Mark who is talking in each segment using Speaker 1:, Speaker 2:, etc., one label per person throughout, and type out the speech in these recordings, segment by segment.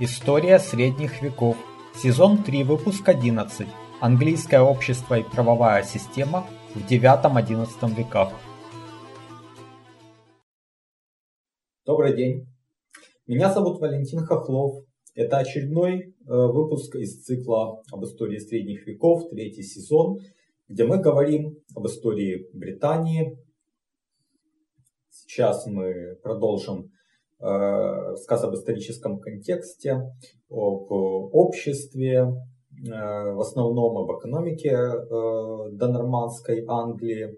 Speaker 1: История средних веков. Сезон 3, выпуск 11. Английское общество и правовая система в IX-XI веках.
Speaker 2: Добрый день. Меня зовут Валентин Хохлов. Это очередной э, выпуск из цикла об истории средних веков, третий сезон, где мы говорим об истории Британии. Сейчас мы продолжим Э, сказ об историческом контексте, об обществе, э, в основном об экономике э, донормандской Англии.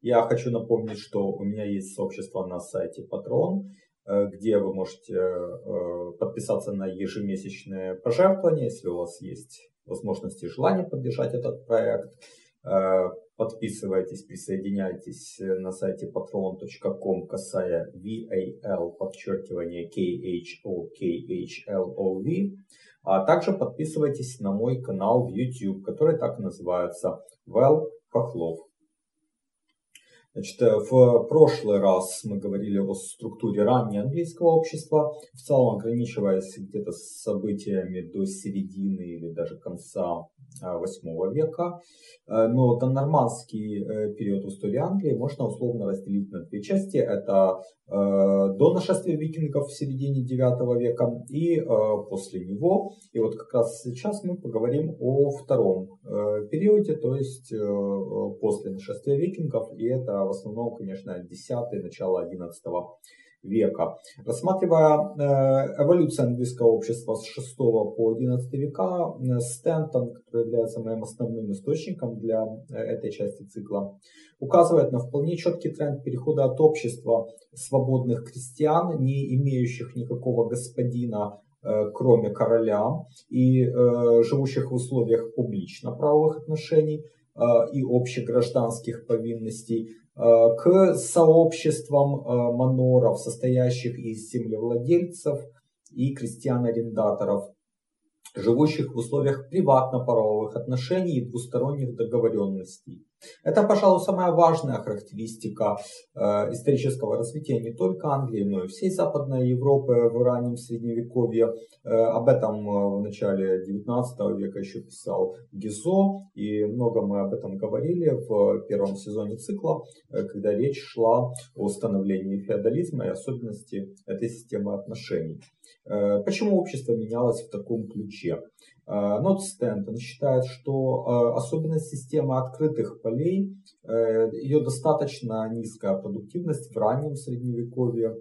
Speaker 2: Я хочу напомнить, что у меня есть сообщество на сайте Patreon, где вы можете подписаться на ежемесячные пожертвования, если у вас есть возможность и желание поддержать этот проект. Подписывайтесь, присоединяйтесь э, на сайте patreon.com касая VAL, подчеркивание KHO, А также подписывайтесь на мой канал в YouTube, который так называется Вэл Хохлов. Значит, э, в прошлый раз мы говорили о структуре раннего английского общества, в целом ограничиваясь где-то событиями до середины или даже конца 8 э, века. Э, но нормандский период в истории Англии можно условно разделить на две части. Это до нашествия викингов в середине 9 века и после него. И вот как раз сейчас мы поговорим о втором периоде, то есть после нашествия викингов. И это в основном, конечно, 10 начало 11 века. Рассматривая э, эволюцию английского общества с 6 по 11 века, э, Стентон, который является моим основным источником для э, этой части цикла, указывает на вполне четкий тренд перехода от общества свободных крестьян, не имеющих никакого господина, кроме короля, и живущих в условиях публично-правовых отношений и общегражданских повинностей, Э, к сообществам э, маноров, состоящих из землевладельцев и крестьян-арендаторов, живущих в условиях приватно-правовых отношений и двусторонних договоренностей. Это, пожалуй, самая важная характеристика э, исторического развития не только Англии, но и всей Западной Европы в раннем Средневековье. Э, об этом э, в начале 19 века еще писал Гизо, и много мы об этом говорили в первом сезоне цикла, когда речь шла о становлении феодализма и особенности этой системы отношений. Почему общество менялось в таком ключе? Э, Нот Стентон считает, что э, особенность системы открытых полей, э, ее достаточно низкая продуктивность в раннем средневековье,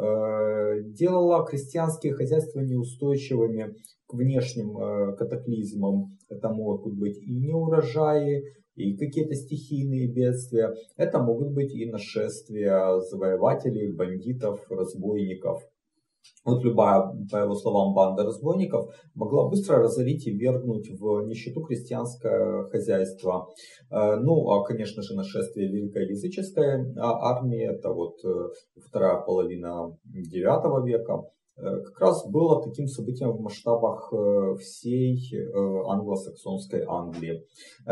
Speaker 2: делала крестьянские хозяйства неустойчивыми к внешним катаклизмам. Это могут быть и неурожаи, и какие-то стихийные бедствия. Это могут быть и нашествия завоевателей, бандитов, разбойников. Вот любая, по его словам, банда разбойников могла быстро разорить и вергнуть в нищету крестьянское хозяйство. Э, ну, а, конечно же, нашествие Великой Языческой а, армии, это вот э, вторая половина IX века, как раз было таким событием в масштабах всей англосаксонской Англии.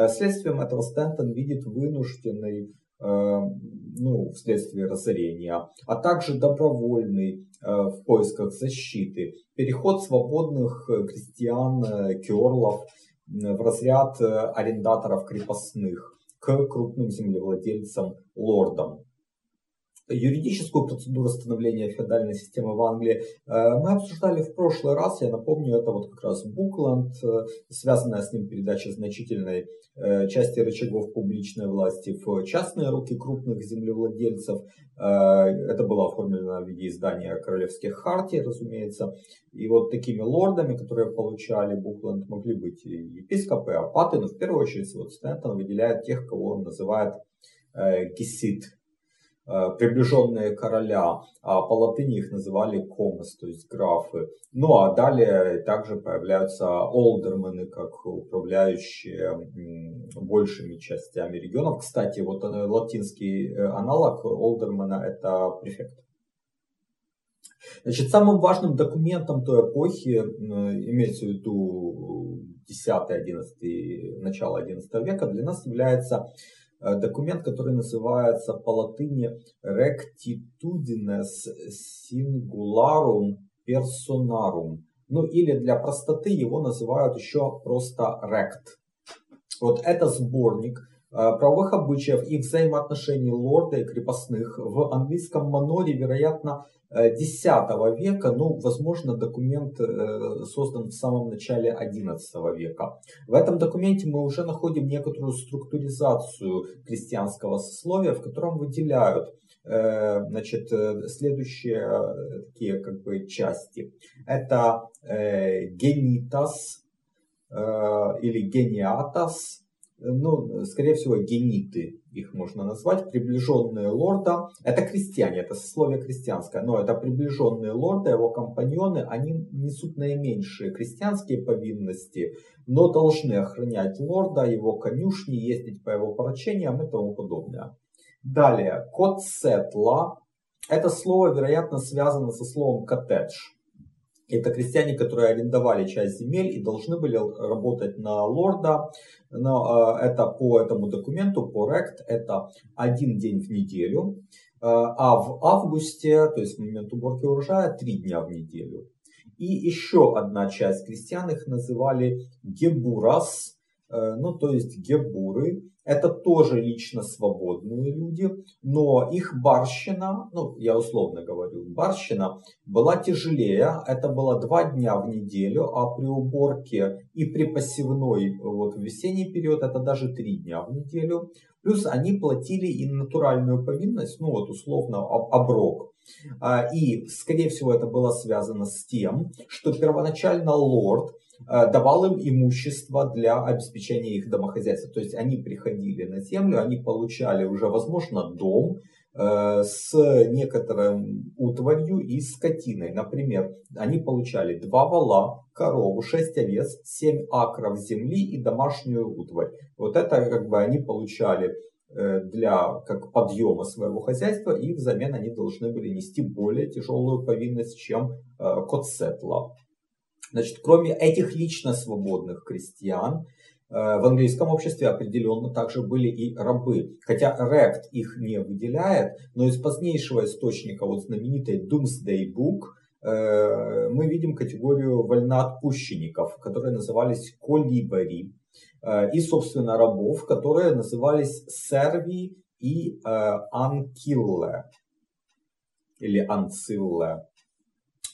Speaker 2: Следствием этого Стентон видит вынужденный ну, вследствие разорения, а также добровольный Э, в поисках защиты, переход свободных э, крестьян, э, керлов в разряд арендаторов крепостных к крупным землевладельцам, лордам юридическую процедуру становления феодальной системы в Англии э, мы обсуждали в прошлый раз. Я напомню, это вот как раз Букланд, э, связанная с ним передача значительной э, части рычагов публичной власти в частные руки крупных землевладельцев. Это было оформлено в виде издания королевских хартий, разумеется. И вот такими лордами, которые получали Букланд, могли быть и епископы, и апаты, но в первую очередь вот Стэнтон выделяет тех, кого он называет гесит, приближенные короля, а по латыни их называли комос, то есть графы. Ну а далее также появляются олдермены, как управляющие большими частями регионов. Кстати, вот э, латинский э, аналог олдермена это префект. Значит, самым важным документом той эпохи, имеется в виду 10-11, начало 11 века, для нас является Э, документ, который называется по латыни Rectitudines Singularum Personarum. Ну или для простоты его называют еще просто Rect. Вот это сборник Э, правовых обычаев и взаимоотношений лорда и крепостных в английском маноре, вероятно, X э, века, ну, возможно, документ э, создан в самом начале XI века. В этом документе мы уже находим некоторую структуризацию крестьянского сословия, в котором выделяют значит, следующие такие как бы части. Это генитас или гениатас, ну, скорее всего, гениты их можно назвать, приближенные лорда. Это крестьяне, это сословие крестьянское, но это приближенные лорда, его компаньоны, они несут наименьшие крестьянские повинности, но должны охранять лорда, его конюшни, ездить по его поручениям и тому подобное. Далее, код сетла. Это слово, вероятно, связано со словом коттедж. Это крестьяне, которые арендовали часть земель и должны были работать на лорда. Но э, это по этому документу, по РЕКТ, это один день в неделю. Э, а в августе, то есть в момент уборки урожая, три дня в неделю. И еще одна часть крестьян их называли гебурас, ну то есть гебуры. Это тоже лично свободные люди, но их барщина, ну я условно говорю, барщина была тяжелее. Это было два дня в неделю, а при уборке и при посевной вот в весенний период это даже три дня в неделю. Плюс они платили и натуральную повинность, ну вот условно оброк. А, и, скорее всего, это было связано с тем, что первоначально лорд Э, давал им имущество для обеспечения их домохозяйства. То есть они приходили на землю, они получали уже, возможно, дом э, с некоторым утварью и скотиной. Например, они получали два вала, корову, шесть овец, семь акров земли и домашнюю утварь. Вот это как бы они получали э, для как подъема своего хозяйства и взамен они должны были нести более тяжелую повинность, чем котсетла. Значит, кроме этих лично свободных крестьян, э, в английском обществе определенно также были и рабы. Хотя Рект их не выделяет, но из позднейшего источника, вот знаменитой Doomsday Book, э, мы видим категорию вольноотпущенников, которые назывались колибари, э, и, собственно, рабов, которые назывались серви и анкилле, или анцилле.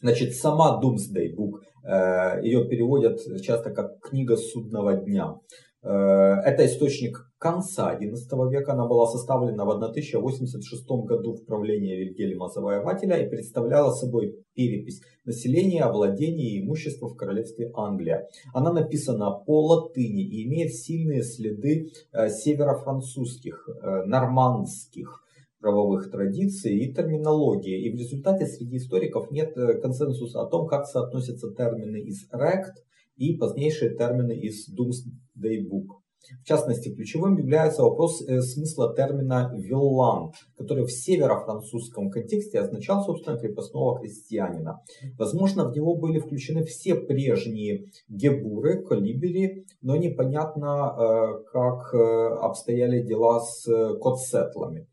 Speaker 2: Значит, сама Doomsday Book, ее переводят часто как книга судного дня. Э, это источник конца XI века. Она была составлена в 1086 году в правлении Вильгельма Завоевателя и представляла собой перепись населения, владения и имущества в королевстве Англия. Она написана по латыни и имеет сильные следы э, северофранцузских, нормандских, правовых традиций и терминологии. И в результате среди историков нет э, консенсуса о том, как соотносятся термины из RECT и позднейшие термины из Doomsday Book. В частности, ключевым является вопрос э, смысла термина «виллан», который в северо-французском контексте означал, собственно, крепостного крестьянина. Возможно, в него были включены все прежние гебуры, колибери, но непонятно, э, как обстояли дела с котсетлами.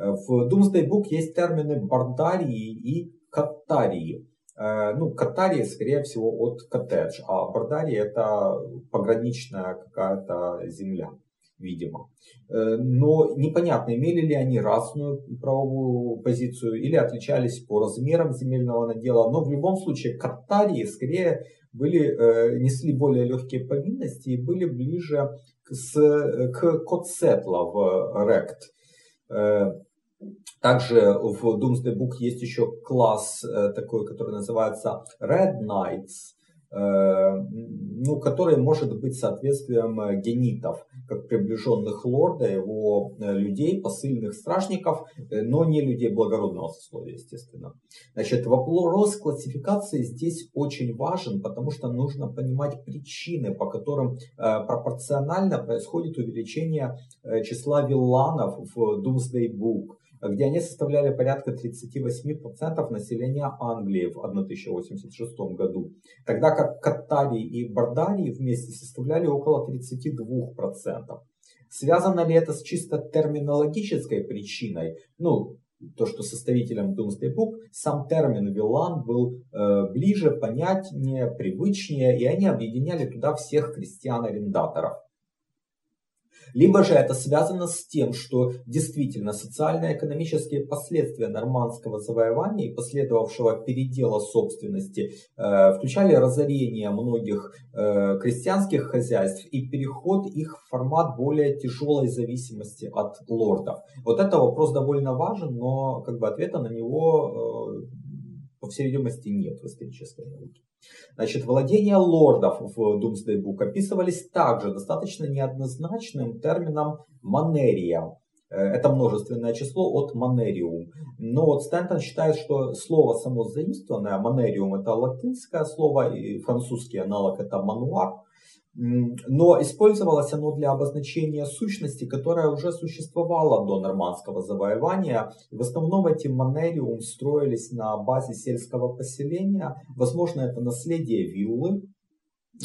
Speaker 2: В Doomsday Book есть термины бардарии и катарии. Э, ну, катария, скорее всего, от коттедж, а бардария это пограничная какая-то земля, видимо. Э, но непонятно, имели ли они разную правовую позицию или отличались по размерам земельного надела. Но в любом случае катарии скорее были, э, несли более легкие повинности и были ближе с, к Котсетла в Рект. Также в Doomsday Book есть еще класс э, такой, который называется Red Knights, э, ну, который может быть соответствием э, генитов, как приближенных лорда, его людей, посыльных стражников, но не людей благородного сословия, естественно. Значит, вопрос классификации здесь очень важен, потому что нужно понимать причины, по которым пропорционально происходит увеличение числа вилланов в Doomsday Book где они составляли порядка 38% населения Англии в 1086 году, тогда как Катарии и Бардарии вместе составляли около 32%. Связано ли это с чисто терминологической причиной? Ну, то, что составителем Doomsday Book, сам термин вилан был э, ближе, понятнее, привычнее, и они объединяли туда всех крестьян-арендаторов. Либо же это связано с тем, что действительно социально-экономические последствия нормандского завоевания и последовавшего передела собственности э, включали разорение многих э, крестьянских хозяйств и переход их в формат более тяжелой зависимости от лордов. Вот это вопрос довольно важен, но как бы ответа на него, э, по всей видимости, нет в исторической науке. Значит, владения лордов в Doomsday Book описывались также достаточно неоднозначным термином «манерия». Э, это множественное число от «манериум». Но вот Стэнтон считает, что слово само заимствованное, «манериум» это латинское слово, и французский аналог это «мануар», но использовалось оно для обозначения сущности, которая уже существовала до нормандского завоевания. В основном эти манериум строились на базе сельского поселения. Возможно, это наследие виллы,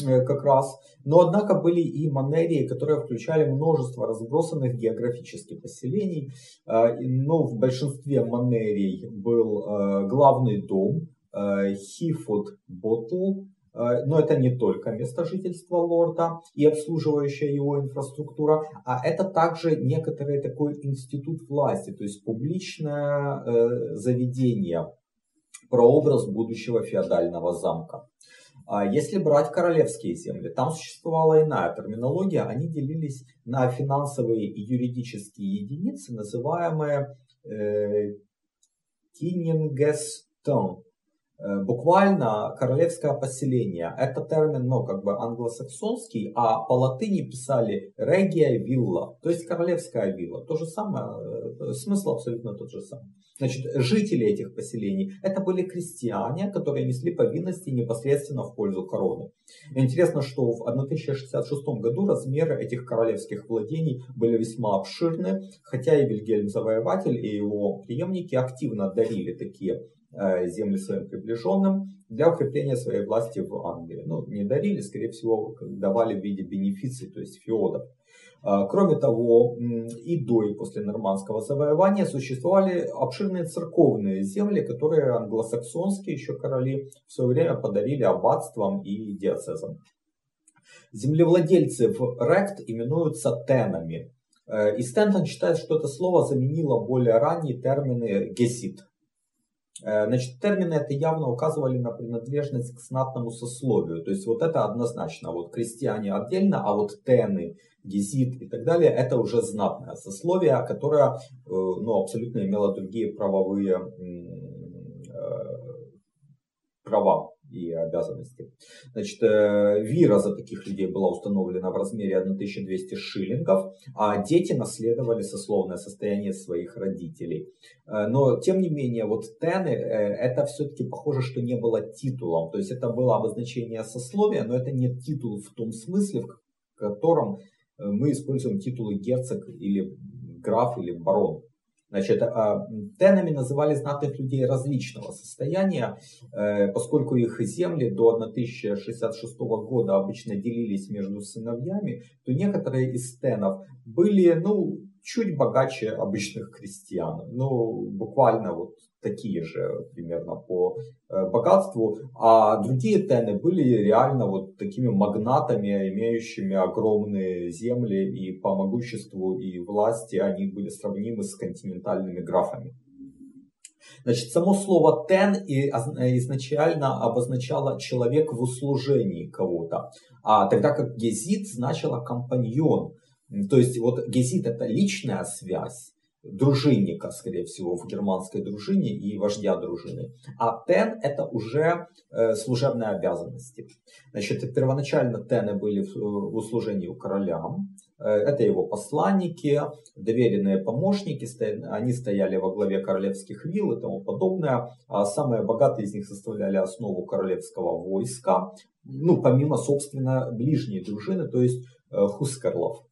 Speaker 2: э, как раз. Но однако были и манерии, которые включали множество разбросанных географических поселений. Э, но в большинстве манерий был э, главный дом, Хифуд Ботл, но это не только место жительства лорда и обслуживающая его инфраструктура, а это также некоторый такой институт власти, то есть публичное э, заведение, прообраз будущего феодального замка. А если брать королевские земли, там существовала иная терминология, они делились на финансовые и юридические единицы, называемые э, Киннингестон, Э, буквально королевское поселение. Это термин, ну, как бы англосаксонский, а по латыни писали регия вилла, то есть королевская вилла. То же самое, э, смысл абсолютно тот же самый. Значит, жители этих поселений, это были крестьяне, которые несли повинности непосредственно в пользу короны. Интересно, что в 1066 году размеры этих королевских владений были весьма обширны, хотя и Вильгельм Завоеватель и его преемники активно дарили такие Э, земли своим приближенным для укрепления своей власти в Англии. Ну, не дарили, скорее всего, давали в виде бенефиций, то есть феодов. А, кроме того, и до и после нормандского завоевания существовали обширные церковные земли, которые англосаксонские еще короли в свое время подарили аббатствам и диацезам. Землевладельцы в Рект именуются тенами. Э, и Стентон считает, что это слово заменило более ранние термины гесит, Э, значит, термины это явно указывали на принадлежность к знатному сословию. То есть вот это однозначно. Вот крестьяне отдельно, а вот тены, гезит и так далее, это уже знатное сословие, которое э, ну, абсолютно имело другие правовые э, права и обязанности. Значит, э, вира за таких людей была установлена в размере 1200 шиллингов, а дети наследовали сословное состояние своих родителей. Э, но, тем не менее, вот тены, э, это все-таки похоже, что не было титулом. То есть это было обозначение сословия, но это не титул в том смысле, в котором мы используем титулы герцог или граф или барон. Значит, а, тенами называли знатных людей различного состояния, э, поскольку их земли до 1066 года обычно делились между сыновьями, то некоторые из тенов были, ну, чуть богаче обычных крестьян. Ну, буквально вот такие же примерно по э, богатству, а другие тены были реально вот такими магнатами, имеющими огромные земли и по могуществу и власти они были сравнимы с континентальными графами. Значит, само слово «тен» изначально обозначало человек в услужении кого-то, а тогда как «гезит» значило «компаньон». То есть вот «гезит» это личная связь, дружинника, скорее всего, в германской дружине и вождя дружины. А тен это уже э, служебные обязанности. Значит, первоначально тены были в, в услужении у короля. Э, это его посланники, доверенные помощники, они стояли во главе королевских вилл и тому подобное. А самые богатые из них составляли основу королевского войска, ну, помимо, собственно, ближней дружины, то есть э, хускарлов.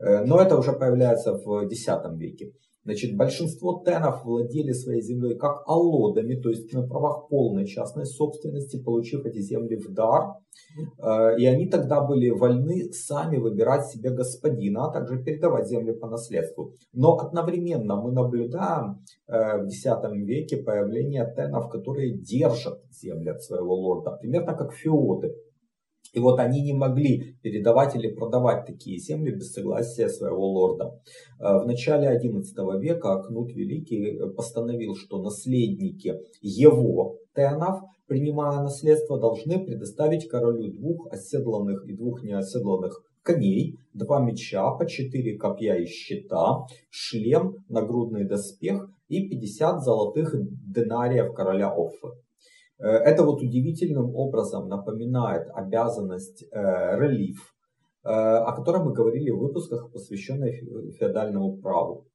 Speaker 2: Э, но это уже появляется в X веке. Значит, большинство тенов владели своей землей как аллодами, то есть на правах полной частной собственности, получив эти земли в дар. Э, и они тогда были вольны сами выбирать себе господина, а также передавать земли по наследству. Но одновременно мы наблюдаем э, в X веке появление тенов, которые держат земли от своего лорда, примерно как феоды. И вот они не могли передавать или продавать такие земли без согласия своего лорда. Э, в начале XI века Кнут Великий постановил, что наследники его тенов, принимая наследство, должны предоставить королю двух оседланных и двух неоседланных коней, два меча, по четыре копья и щита, шлем, нагрудный доспех и 50 золотых денариев короля Оффы. Э, это вот удивительным образом напоминает обязанность э, релиф, э, о котором мы говорили в выпусках, посвященных феодальному праву.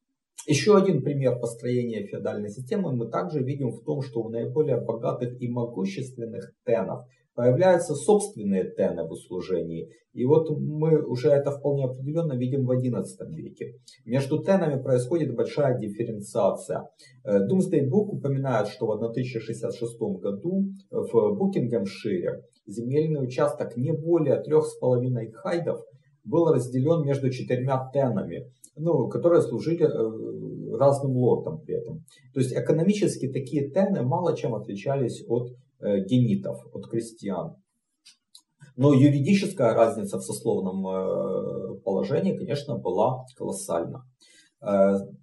Speaker 2: Еще один пример построения феодальной системы мы также видим в том, что у наиболее богатых и могущественных тенов появляются собственные тены в услужении. И вот мы уже это вполне определенно видим в XI веке. Между тенами происходит большая дифференциация. Doomsday Book упоминает, что в 1066 году в Букингемшире земельный участок не более 3,5 хайдов был разделен между четырьмя тенами, ну, которые служили э, разным лордам при этом. То есть экономически такие тены мало чем отличались от э, генитов, от крестьян. Но юридическая разница в сословном э, положении, конечно, была колоссальна.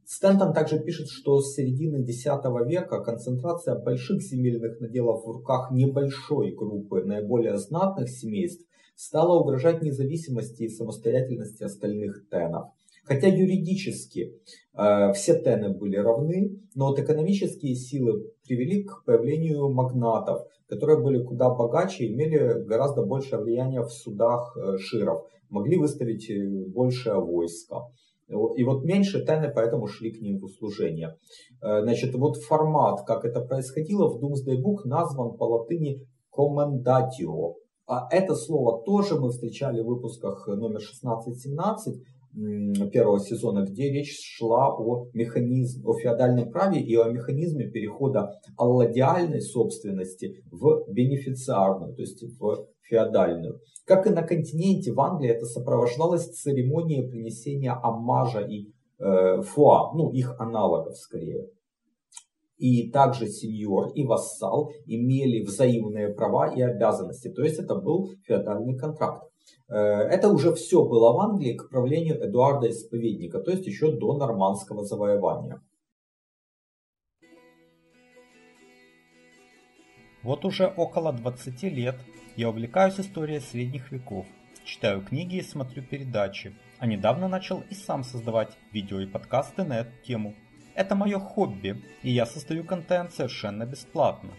Speaker 2: Стентон также пишет, что с середины X века концентрация больших земельных наделов в руках небольшой группы наиболее знатных семейств стала угрожать независимости и самостоятельности остальных тенов. Хотя юридически э, все тены были равны, но вот экономические силы привели к появлению магнатов, которые были куда богаче и имели гораздо большее влияние в судах э, широв, могли выставить э, большее войско. И вот меньше тены поэтому шли к ним в услужение. Э, значит, вот формат, как это происходило, в Doomsday Book назван по латыни commendatio. А это слово тоже мы встречали в выпусках номер 16-17, первого сезона, где речь шла о механизме, о феодальном праве и о механизме перехода алладиальной собственности в бенефициарную, то есть в феодальную. Как и на континенте, в Англии это сопровождалось церемонией принесения аммажа и э, фуа, ну их аналогов скорее. И также сеньор и вассал имели взаимные права и обязанности, то есть это был феодальный контракт. Э, это уже все было в Англии к правлению Эдуарда Исповедника, то есть еще до нормандского завоевания.
Speaker 1: Вот уже около 20 лет я увлекаюсь историей средних веков, читаю книги и смотрю передачи, а недавно начал и сам создавать видео и подкасты на эту тему. Это мое хобби, и я создаю контент совершенно бесплатно.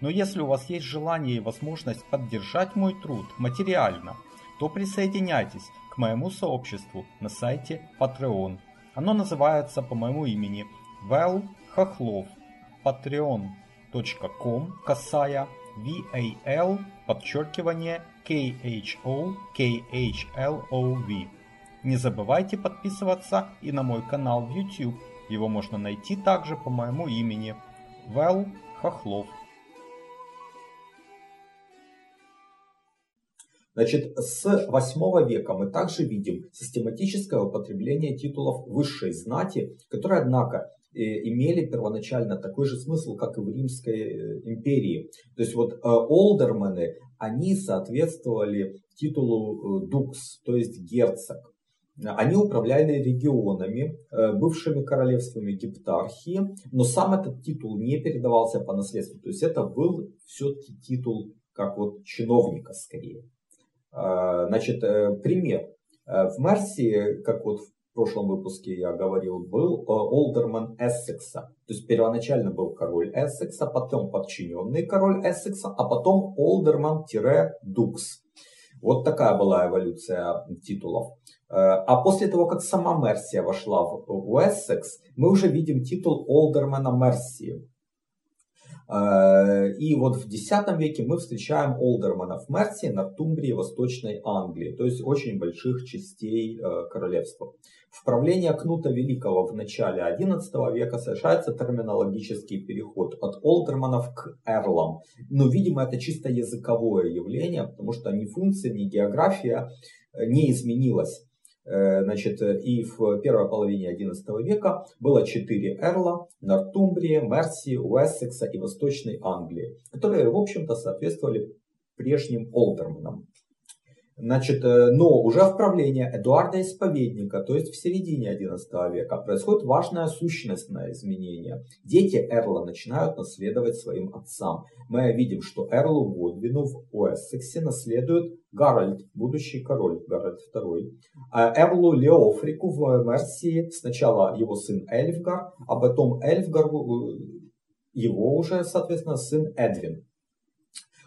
Speaker 1: Но если у вас есть желание и возможность поддержать мой труд материально – то присоединяйтесь к моему сообществу на сайте Patreon. Оно называется по моему имени Вэл Хохлов. patreon.com касая VAL подчеркивание KHO KHLOV. Не забывайте подписываться и на мой канал в YouTube. Его можно найти также по моему имени Вэл Хохлов.
Speaker 2: Значит, с 8 века мы также видим систематическое употребление титулов высшей знати, которые, однако, э, имели первоначально такой же смысл, как и в Римской э, империи. То есть вот э, олдермены, они соответствовали титулу дукс, то есть герцог. Они управляли регионами, бывшими королевствами гептархии, но сам этот титул не передавался по наследству. То есть это был все-таки титул как вот чиновника скорее. А, значит, э, пример. Э, в Мерсии, как вот в прошлом выпуске я говорил, был э, Олдерман Эссекса. То есть первоначально был король Эссекса, потом подчиненный король Эссекса, а потом Олдерман-Дукс. Вот такая была эволюция титулов. А после того, как сама Мерсия вошла в Уэссекс, мы уже видим титул Олдермана Мерсии. Э, и вот в X веке мы встречаем олдерманов Мерсии, Нортумбрии, Восточной Англии, то есть очень больших частей э, королевства. В правление Кнута Великого в начале XI века совершается терминологический переход от олдерманов к эрлам. Но, видимо, это чисто языковое явление, потому что ни функция, ни география э, не изменилась. Э, значит, и в первой половине XI века было четыре эрла – Нортумбрии, Мерсии, Уэссекса и Восточной Англии, которые, в общем-то, соответствовали прежним олдерманам. Значит, э, но уже в правлении Эдуарда Исповедника, то есть в середине XI века, происходит важное сущностное изменение. Дети Эрла начинают наследовать своим отцам. Мы видим, что Эрлу Годвину в Уэссексе наследует Гарольд, будущий король Гарольд II. Эрлу Леофрику в Мерсии сначала его сын Эльфгар, а потом Эльфгару э, его уже, соответственно, сын Эдвин.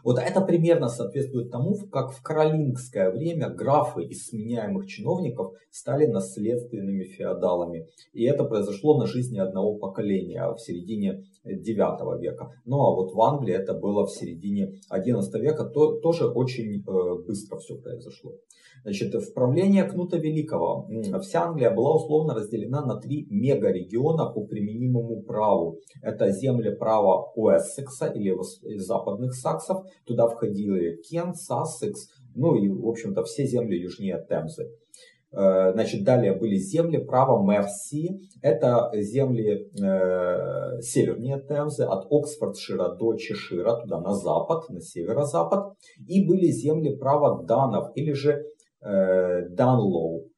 Speaker 2: Вот это примерно соответствует тому, как в каролингское время графы из сменяемых чиновников стали наследственными феодалами. И это произошло на жизни одного поколения в середине 9 века. Ну а вот в Англии это было в середине 11 века, то, тоже очень э, быстро все произошло. Значит, в правление Кнута Великого вся Англия была условно разделена на три мегарегиона по применимому праву. Это земли права Уэссекса или западных саксов. Туда входили Кент, Сассекс, ну и, в общем-то, все земли южнее Темзы. Э, значит, далее были земли права Мерсии. Это земли э, севернее Темзы, от Оксфордшира до Чешира, туда на запад, на северо-запад. И были земли права Данов, или же Э, Данлоу.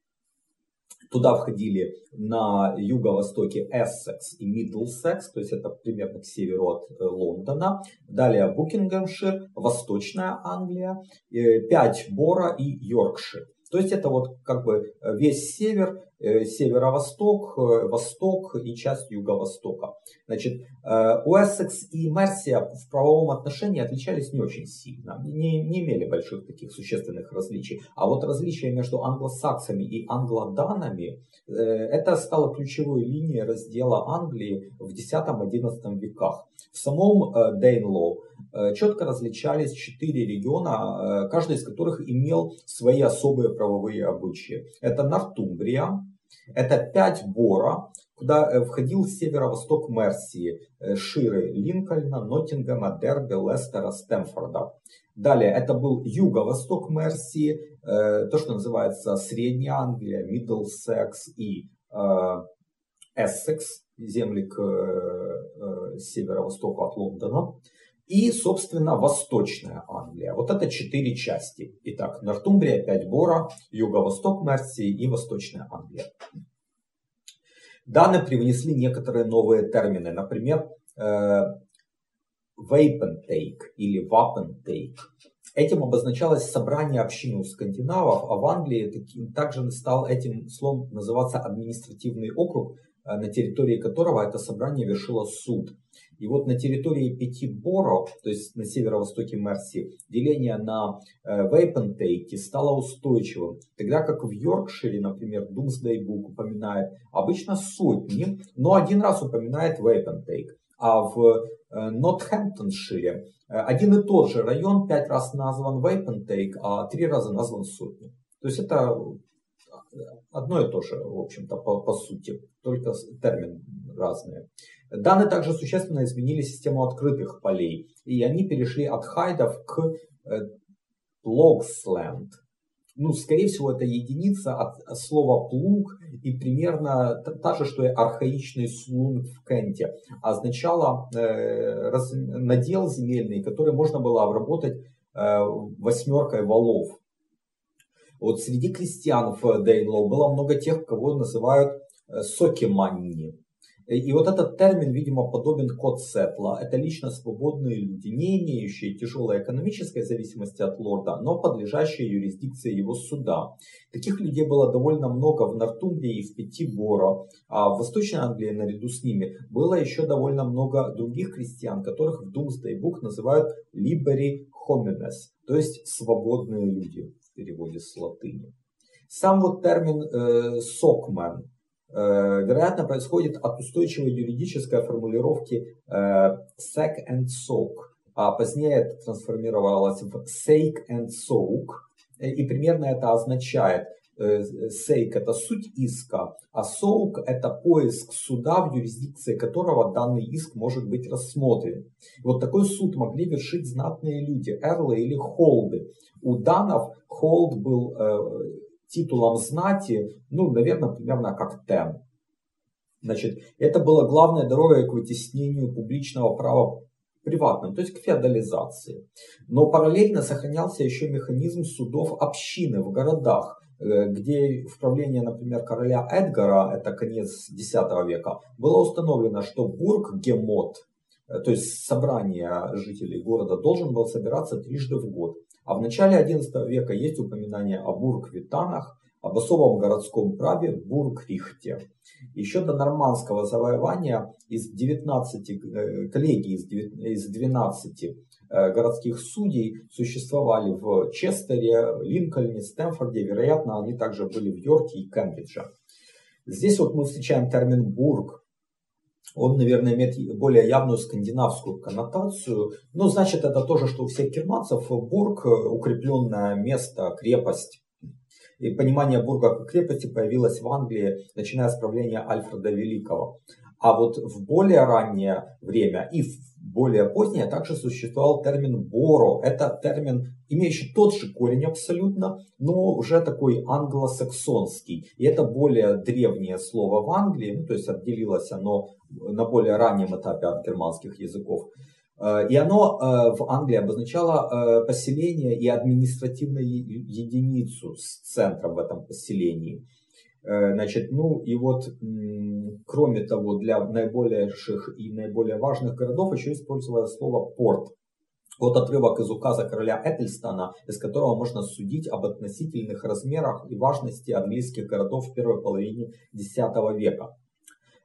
Speaker 2: Туда входили на юго-востоке Эссекс и Миддлсекс, то есть это примерно к северу от э, Лондона. Далее Букингемшир, Восточная Англия, э, пять Бора и Йоркшир. То есть это вот как бы весь север, э, северо-восток, э, восток и часть юго-востока. Значит, э, Уэссекс и Мерсия в правовом отношении отличались не очень сильно, не, не имели больших таких существенных различий. А вот различия между англосаксами и англоданами, это стало ключевой линией раздела Англии в X-XI веках. В самом Дейнлоу четко различались четыре региона, каждый из которых имел свои особые правовые обычаи. Это Нортумбрия, это пять Бора, куда э, входил северо-восток Мерсии, э, Ширы, Линкольна, Ноттингема, Дерби, Лестера, Стэмфорда. Далее это был юго-восток Мерсии, э, то, что называется Средняя Англия, Миддлсекс и Эссекс, земли к северо-востоку от Лондона и, собственно, Восточная Англия. Вот это четыре части. Итак, Нортумбрия, 5 Бора, Юго-Восток Мерсии и Восточная Англия. Данные привнесли некоторые новые термины. Например, э, Вейпентейк или Вапентейк. Этим обозначалось собрание общины у скандинавов, а в Англии таким, также стал этим словом называться административный округ, э, на территории которого это собрание вершило суд. И вот на территории пяти боро, то есть на северо-востоке Мерси, деление на э, Вейпентейки стало устойчивым. Тогда как в Йоркшире, например, Думсдей Бук упоминает обычно сотни, но один раз упоминает Вейпентейк. А в э, Нотхэмптоншире э, один и тот же район пять раз назван Вейпентейк, а три раза назван сотни. То есть это одно и то же, в общем-то, по, по сути, только термин разные. Данные также существенно изменили систему открытых полей, и они перешли от хайдов к. Э, ну, скорее всего, это единица от слова плуг и примерно та же, что и архаичный слун в Кенте. Означало э, раз, надел земельный, который можно было обработать э, восьмеркой валов. Вот среди крестьян в Дейнлоу было много тех, кого называют э, сокиманни. И вот этот термин, видимо, подобен код Сетла. Это лично свободные люди, не имеющие тяжелой экономической зависимости от лорда, но подлежащие юрисдикции его суда. Таких людей было довольно много в Нортумбрии и в Пятиборо, а в Восточной Англии наряду с ними было еще довольно много других крестьян, которых в Book называют liberi homines, то есть свободные люди в переводе с латыни. Сам вот термин э, сокмен вероятно, происходит от устойчивой юридической формулировки sec and soak, а позднее это трансформировалось в sake and soak, и примерно это означает Сейк – это суть иска, а соук – это поиск суда, в юрисдикции которого данный иск может быть рассмотрен. Вот такой суд могли вершить знатные люди, эрлы или холды. У данов холд был э, титулом знати, ну, наверное, примерно как тем. Значит, это была главная дорога к вытеснению публичного права приватным, то есть к феодализации. Но параллельно сохранялся еще механизм судов общины в городах, Э, где в правлении, например, короля Эдгара, это конец X века, было установлено, что бург Гемот, э, то есть собрание жителей города, должен был собираться трижды в год. А в начале XI века есть упоминание о бург-витанах, об особом городском праве Бург-Рихте. Еще до нормандского завоевания из 19 э, коллегий из 12 Э, городских судей существовали в Честере, Линкольне, Стэнфорде. Вероятно, они также были в Йорке и Кембридже. Здесь вот мы встречаем термин «бург». Он, наверное, имеет более явную скандинавскую коннотацию. Но значит, это то же, что у всех германцев. Бург – укрепленное место, крепость. И понимание бурга как крепости появилось в Англии, начиная с правления Альфреда Великого. А вот в более раннее время и в более позднее также существовал термин «боро». Это термин, имеющий тот же корень абсолютно, но уже такой англосаксонский. И это более древнее слово в Англии, ну, то есть отделилось оно на более раннем этапе от германских языков. Э, и оно э, в Англии обозначало э, поселение и административную единицу с центром в этом поселении. Значит, ну и вот, кроме того, для наиболейших и наиболее важных городов еще использовалось слово порт. Вот отрывок из указа короля Этельстона, из которого можно судить об относительных размерах и важности английских городов в первой половине X века.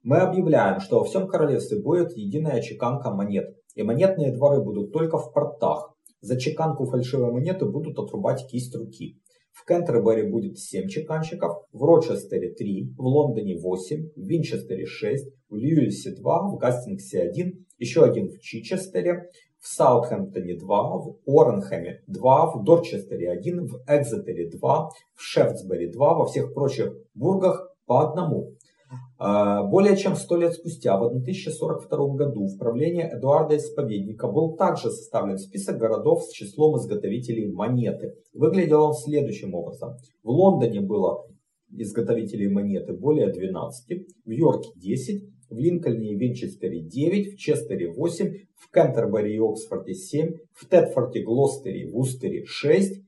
Speaker 2: Мы объявляем, что во всем королевстве будет единая чеканка монет, и монетные дворы будут только в портах. За чеканку фальшивой монеты будут отрубать кисть руки. В Кентербери будет 7 чеканщиков, в Рочестере 3, в Лондоне 8, в Винчестере 6, в Льюисе 2, в Гастингсе 1, еще один в Чичестере, в Саутхэмптоне 2, в Оренхэме 2, в Дорчестере 1, в Экзетере 2, в Шефтсбери 2, во всех прочих бургах по одному. А, более чем сто лет спустя, в 1042 году, в правлении Эдуарда Исповедника был также составлен список городов с числом изготовителей монеты. Выглядел он следующим образом. В Лондоне было изготовителей монеты более 12, в Йорке 10, в Линкольне и Винчестере 9, в Честере 8, в Кентербери и Оксфорде 7, в Тетфорте, Глостере и Вустере 6.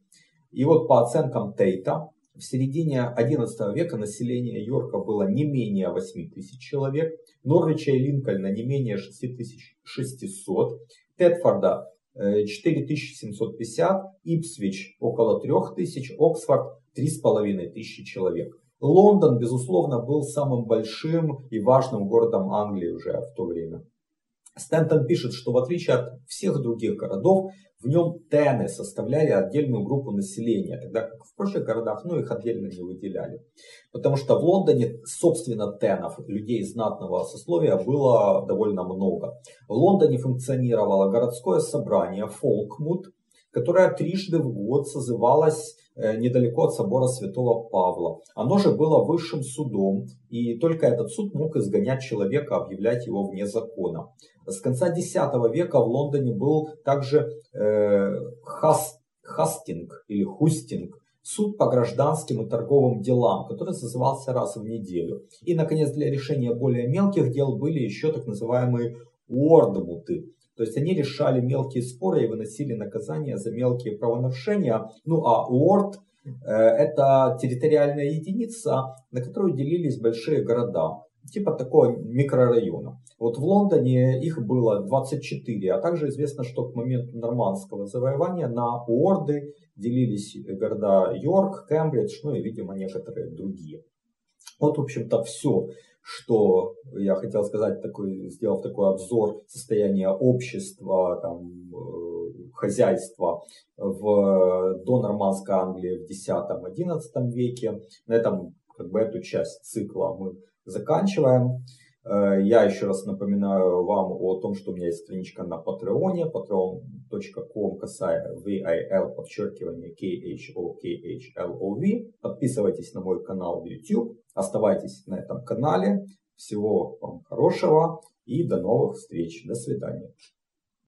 Speaker 2: И вот по оценкам Тейта, в середине XI века население Йорка было не менее 8 тысяч человек, Норвича и Линкольна не менее 6600, Тетфорда 4750, э, Ипсвич около 3000, Оксфорд 3500 человек. Лондон, безусловно, был самым большим и важным городом Англии уже в то время. Стэнтон пишет, что в отличие от всех других городов, в нем тены составляли отдельную группу населения, тогда как в прочих городах ну, их отдельно не выделяли. Потому что в Лондоне, собственно, тенов, людей знатного сословия, было довольно много. В Лондоне функционировало городское собрание Фолкмут, которое трижды в год созывалось недалеко от собора святого Павла. Оно же было высшим судом, и только этот суд мог изгонять человека, объявлять его вне закона. С конца X века в Лондоне был также э, Хас, Хастинг или Хустинг, суд по гражданским и торговым делам, который созывался раз в неделю. И, наконец, для решения более мелких дел были еще так называемые уордмуты, то есть они решали мелкие споры и выносили наказания за мелкие правонарушения. Ну а Уорд э, это территориальная единица, на которую делились большие города, типа такого микрорайона. Вот в Лондоне их было 24, а также известно, что к моменту нормандского завоевания на Уорды делились города Йорк, Кембридж, ну и, видимо, некоторые другие. Вот, в общем-то, все что я хотел сказать, такой, сделав такой обзор состояния общества, там, э, хозяйства в э, донорманской Англии в X-XI веке. На этом как бы эту часть цикла мы заканчиваем. Э, я еще раз напоминаю вам о том, что у меня есть страничка на Патреоне, patreon.com, касая VIL, подчеркивание KHOKHLOV. Подписывайтесь на мой канал в YouTube. Оставайтесь на этом канале. Всего вам хорошего и до новых встреч. До свидания.